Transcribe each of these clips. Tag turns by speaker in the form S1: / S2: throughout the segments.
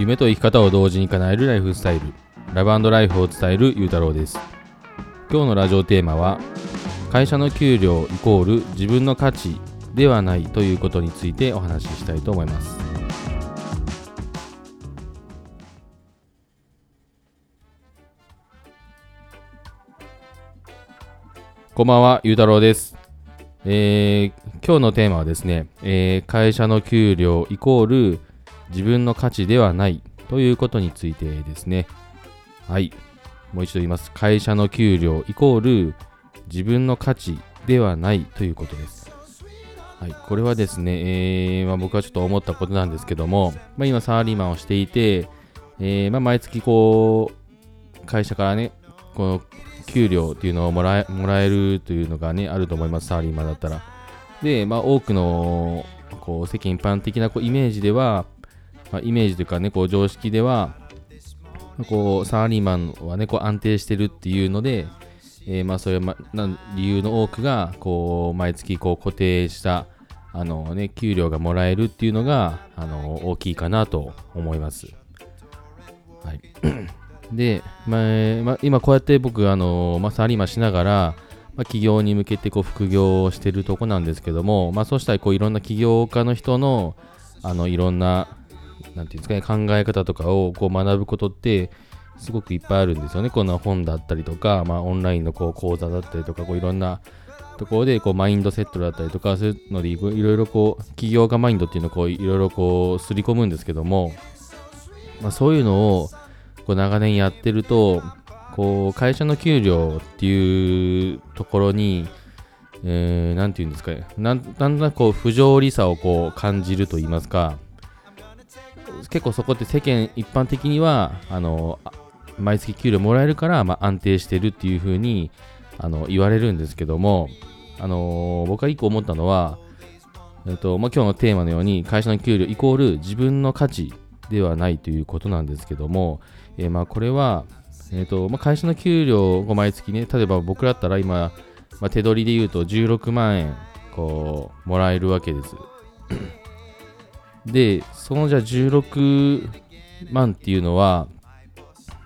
S1: 夢と生き方を同時に叶えるライフスタイルラブライフを伝えるゆうたろうです今日のラジオテーマは会社の給料イコール自分の価値ではないということについてお話ししたいと思いますこんばんは、ゆうたろうです。えー、今日のテーマはですね、えー、会社の給料イコール自分の価値ではないということについてですね。はい。もう一度言います。会社の給料イコール自分の価値ではないということです。はい。これはですね、えー、まあ、僕はちょっと思ったことなんですけども、まあ、今サラリーマンをしていて、えー、まあ、毎月こう、会社からね、この給料っていうのをもらえもらえるというのがね、あると思います、サラリーマンだったら。で、まあ、多くのこう世間一般的なこうイメージでは、まあ、イメージというかね、こう常識では、こうサラリーマンはね、こう安定してるっていうので、えー、まあそういう、ま、な理由の多くが、こう毎月こう固定したあの、ね、給料がもらえるっていうのがあの大きいかなと思います。はい、で、まあまあ、今こうやって僕、あのまあ、サラリーマンしながら、まあ、企業に向けてこう副業をしてるとこなんですけども、まあ、そうしたらこういろんな起業家の人のあのいろんななんていうんですかね、考え方とかをこう学ぶことって、すごくいっぱいあるんですよね。こんな本だったりとか、まあ、オンラインのこう講座だったりとか、こういろんなところでこうマインドセットだったりとか、そういうのでいろいろこう、起業家マインドっていうのをこういろいろこう、すり込むんですけども、まあ、そういうのをこう長年やってると、こう、会社の給料っていうところに、えー、なんていうんですかね、だんだんこう、不条理さをこう感じると言いますか、結構そこって世間一般的にはあの毎月給料もらえるから、まあ、安定してるっていう風にあの言われるんですけども、あの僕が一個思ったのは、えっとまあ、今日のテーマのように会社の給料イコール自分の価値ではないということなんですけども、えー、まあこれは、えっとまあ、会社の給料を毎月ね、例えば僕だったら今、まあ、手取りで言うと16万円こうもらえるわけです。で、そのじゃあ16万っていうのは、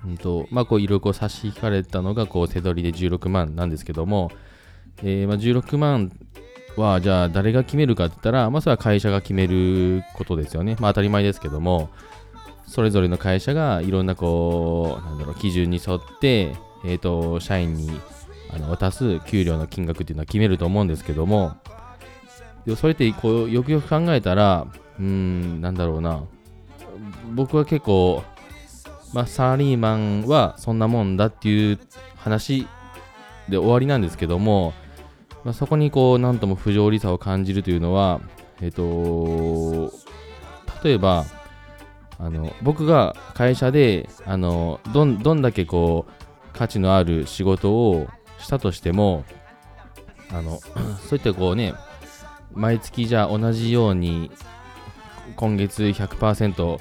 S1: うんとまあ、こういろいろ差し引かれたのがこう手取りで16万なんですけども、えー、まあ、16万はじゃあ誰が決めるかって言ったら、まあ、それは会社が決めることですよね。まあ当たり前ですけども、それぞれの会社がいろんなこう、なんだろう、基準に沿って、えっ、ー、と、社員にあの渡す給料の金額っていうのは決めると思うんですけども、でそれってこうよくよく考えたら、うん、なんだろうな。僕は結構、まあ、サラリーマンはそんなもんだっていう話で終わりなんですけども、まあ、そこにこう、なんとも不条理さを感じるというのは、えっ、と、例えば、あの僕が会社であのどんどんだけこう価値のある仕事をしたとしてもあの そういったこうね毎月じゃあ同じように今月100%、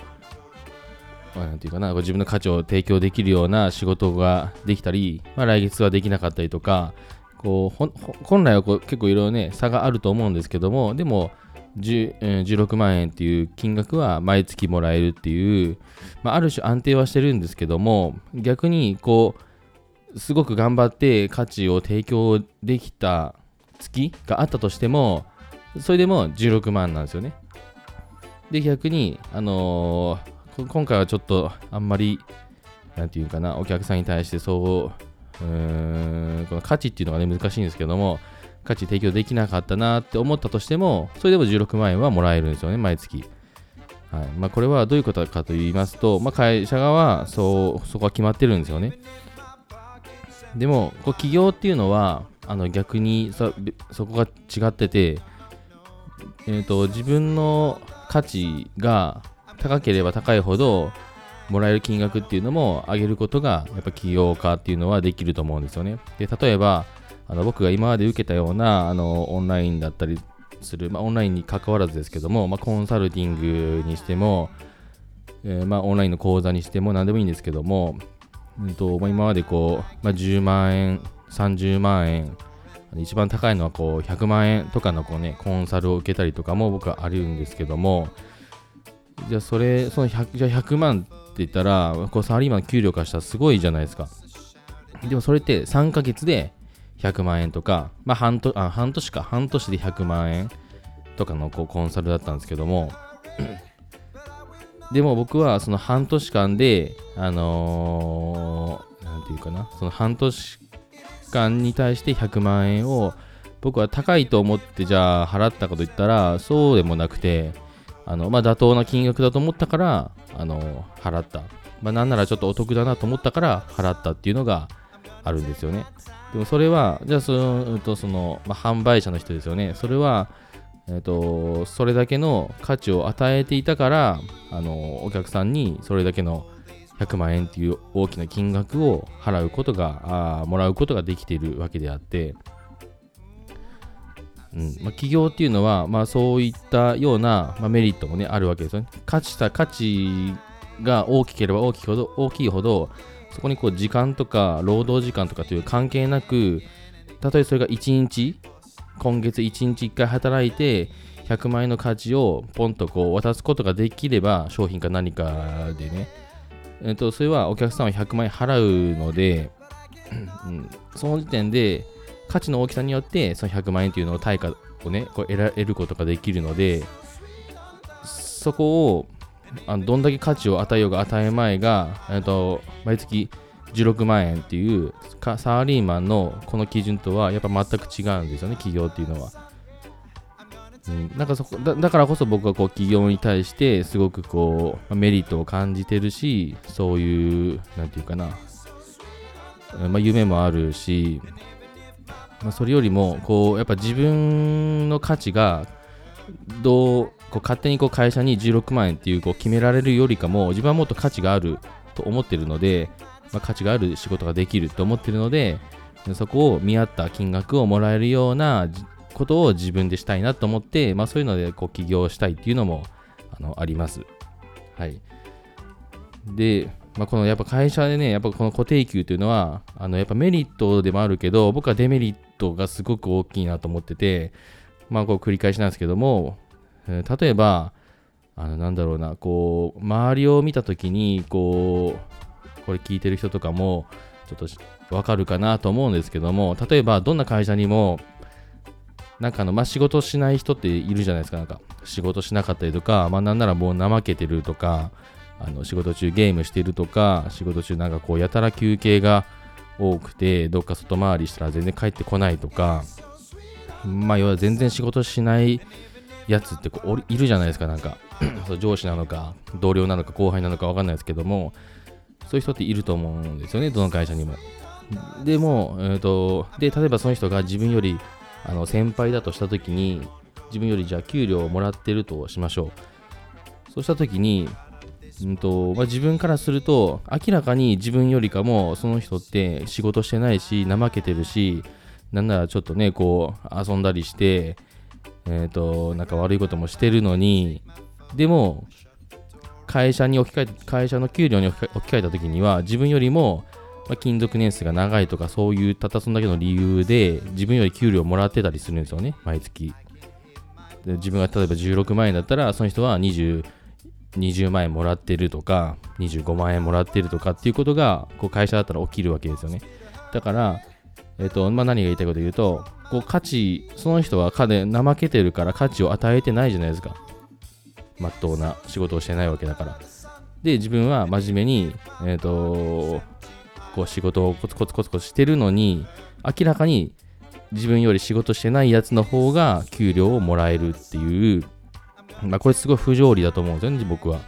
S1: まあ、なんていうかな、自分の価値を提供できるような仕事ができたり、まあ、来月はできなかったりとか、こう本来はこう結構いろいろね、差があると思うんですけども、でも、16万円っていう金額は毎月もらえるっていう、まあ、ある種安定はしてるんですけども、逆にこう、すごく頑張って価値を提供できた月があったとしても、それでも16万なんですよね。で、逆に、あのー、今回はちょっとあんまり、なんていうかな、お客さんに対してそう、うーん、この価値っていうのがね、難しいんですけども、価値提供できなかったなって思ったとしても、それでも16万円はもらえるんですよね、毎月。はいまあ、これはどういうことかと言いますと、まあ、会社側はそうそこは決まってるんですよね。でも、こう企業っていうのはあの逆にそこが違ってて、えーと、自分の価値が高ければ高いほどもらえる金額っていうのも上げることがやっぱ起業家っていうのはできると思うんですよね。で例えばあの僕が今まで受けたようなあのオンラインだったりする、まあ、オンラインに関わらずですけども、まあ、コンサルティングにしても、えー、まあ、オンラインの講座にしても何でもいいんですけども、うんとま、今までこう、ま、10万円、30万円、一番高いのはこう100万円とかのこう、ね、コンサルを受けたりとかも僕はあるんですけども、じゃあそれ、その100じゃあ100万って言ったら、こうサラリーマンの給料からしたらすごいじゃないですか。でもそれって3ヶ月で100万円とか、まあ半年あ半年か、半年で100万円とかのこうコンサルだったんですけども、でも僕はその半年間で、あのー、なんていうかな、その半年間に対して100万円を僕は高いと思ってじゃあ払ったかといったらそうでもなくてあの、まあ、妥当な金額だと思ったからあの払った、まあ、なんならちょっとお得だなと思ったから払ったっていうのがあるんですよね。でもそれはじゃあそのとその、まあ、販売者の人ですよね。それはえーと、それだけの価値を与えていたからあのお客さんにそれだけの100万円っていう大きな金額を払うことがあもらうことができているわけであってうんまあ、企業っていうのは、まあ、そういったような、まあ、メリットも、ね、あるわけですよね。価値した価値が大きければ大きいほど、大きいほどそこにこう時間とか労働時間とかという関係なく、たとえそれが1日、今月1日1回働いて、100万円の価値をポンとこう渡すことができれば、商品か何かでね、えっと、それはお客さんは100万円払うので、うん、その時点で、価値の大きさによってその100万円というのを対価をねこう得られることができるのでそこをあのどんだけ価値を与えようが与えまいが、えっと、毎月16万円っていうサラリーマンのこの基準とはやっぱ全く違うんですよね企業っていうのは。うん、なんかそこだだからこそ僕はこう企業に対してすごくこうメリットを感じてるしそういうなんていうかな、まあ、夢もあるしまあ、それよりもこうやっぱ自分の価値がどうこう勝手にこう会社に16万円っていうこう決められるよりかも自分はもっと価値があると思ってるので、まあ、価値がある仕事ができると思ってるのでそこを見合った金額をもらえるようなことを自分でしたいなと思って、まあ、そういうのでこう起業したいっていうのもあのあります。はい。で、まあ、このやっぱ会社でね、やっぱこの固定給というのは、あのやっぱメリットでもあるけど、僕はデメリットがすごく大きいなと思ってて、まあこう繰り返しなんですけども、えー、例えば、あのなんだろうな、こう、周りを見たときに、こう、これ聞いてる人とかも、ちょっとわかるかなと思うんですけども、例えばどんな会社にも、なんかあの、まあ、仕事しない人っているじゃないですか、なんか、仕事しなかったりとか、まあ、なんならもう怠けてるとか、あの仕事中ゲームしてるとか、仕事中なんかこうやたら休憩が多くて、どっか外回りしたら全然帰ってこないとか、まあ要は全然仕事しないやつってこういるじゃないですか、なんか 上司なのか、同僚なのか、後輩なのか分かんないですけども、そういう人っていると思うんですよね、どの会社にも。でも、えーと、で例えばその人が自分よりあの先輩だとしたときに、自分よりじゃあ給料をもらってるとしましょう。そうしたときに、うんとまあ、自分からすると明らかに自分よりかもその人って仕事してないし怠けてるしなんならちょっとねこう遊んだりしてえっ、ー、となんか悪いこともしてるのにでも会社に置き換え会社の給料に置き換えた時には自分よりも、まあ、勤続年数が長いとかそういうたったそんだけの理由で自分より給料もらってたりするんですよね毎月で自分が例えば16万円だったらその人は20 20万円もらってるとか、25万円もらってるとかっていうことが、こう会社だったら起きるわけですよね。だから、えっ、と、まあ、何が言いたいかというと、こう価値、その人は金、怠けてるから価値を与えてないじゃないですか。まっとうな仕事をしてないわけだから。で、自分は真面目に、えっ、と、こう仕事をコツコツコツコツしてるのに、明らかに自分より仕事してないやつの方が給料をもらえるっていうまあ、これすごい不条理だと思うんですよね、僕は。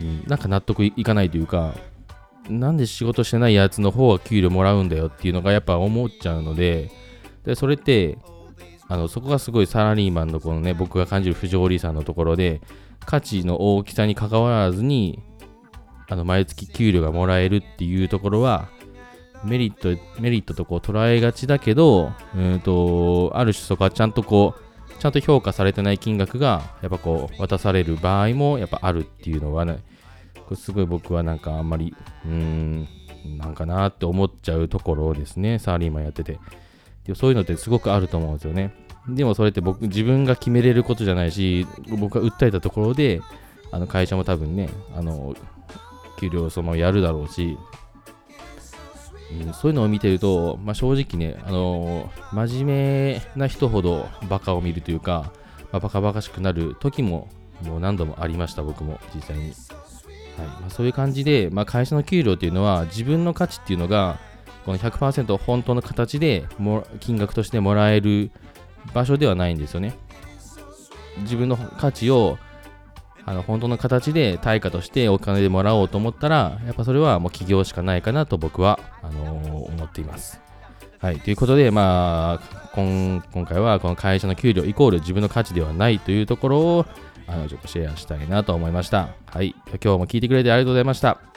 S1: うん、なんか納得いかないというか、なんで仕事してないやつの方が給料もらうんだよっていうのがやっぱ思っちゃうので、でそれって、あのそこがすごいサラリーマンのこのね、僕が感じる不条理さんのところで、価値の大きさにかかわらずに、あの毎月給料がもらえるっていうところは、メリット、メリットとこう捉えがちだけど、うんと、ある種そこはちゃんとこう、ちゃんと評価されてない金額が、やっぱこう、渡される場合もやっぱあるっていうのはね、これすごい僕はなんかあんまり、うーん、なんかなって思っちゃうところですね、サラリーマンやってて。でそういうのってすごくあると思うんですよね。でもそれって僕、自分が決めれることじゃないし、僕が訴えたところで、あの会社も多分ね、あの給料そのやるだろうし、うん、そういうのを見てると、まあ、正直ね、あの真面目な人ほどバカを見るというか、まあ、バカバカしくなる時ももう何度もありました、僕も実際に。はいまあ、そういう感じで、まあ、会社の給料っていうのは自分の価値っていうのがこの100%本当の形でも金額としてもらえる場所ではないんですよね。自分の価値をあの本当の形で対価としてお金でもらおうと思ったら、やっぱそれはもう起業しかないかなと僕はあのー、思っています。はい、ということで、まあ、今今回はこの会社の給料イコール自分の価値ではないというところをあのちょっとシェアしたいなと思いました。はい、今日も聞いてくれてありがとうございました。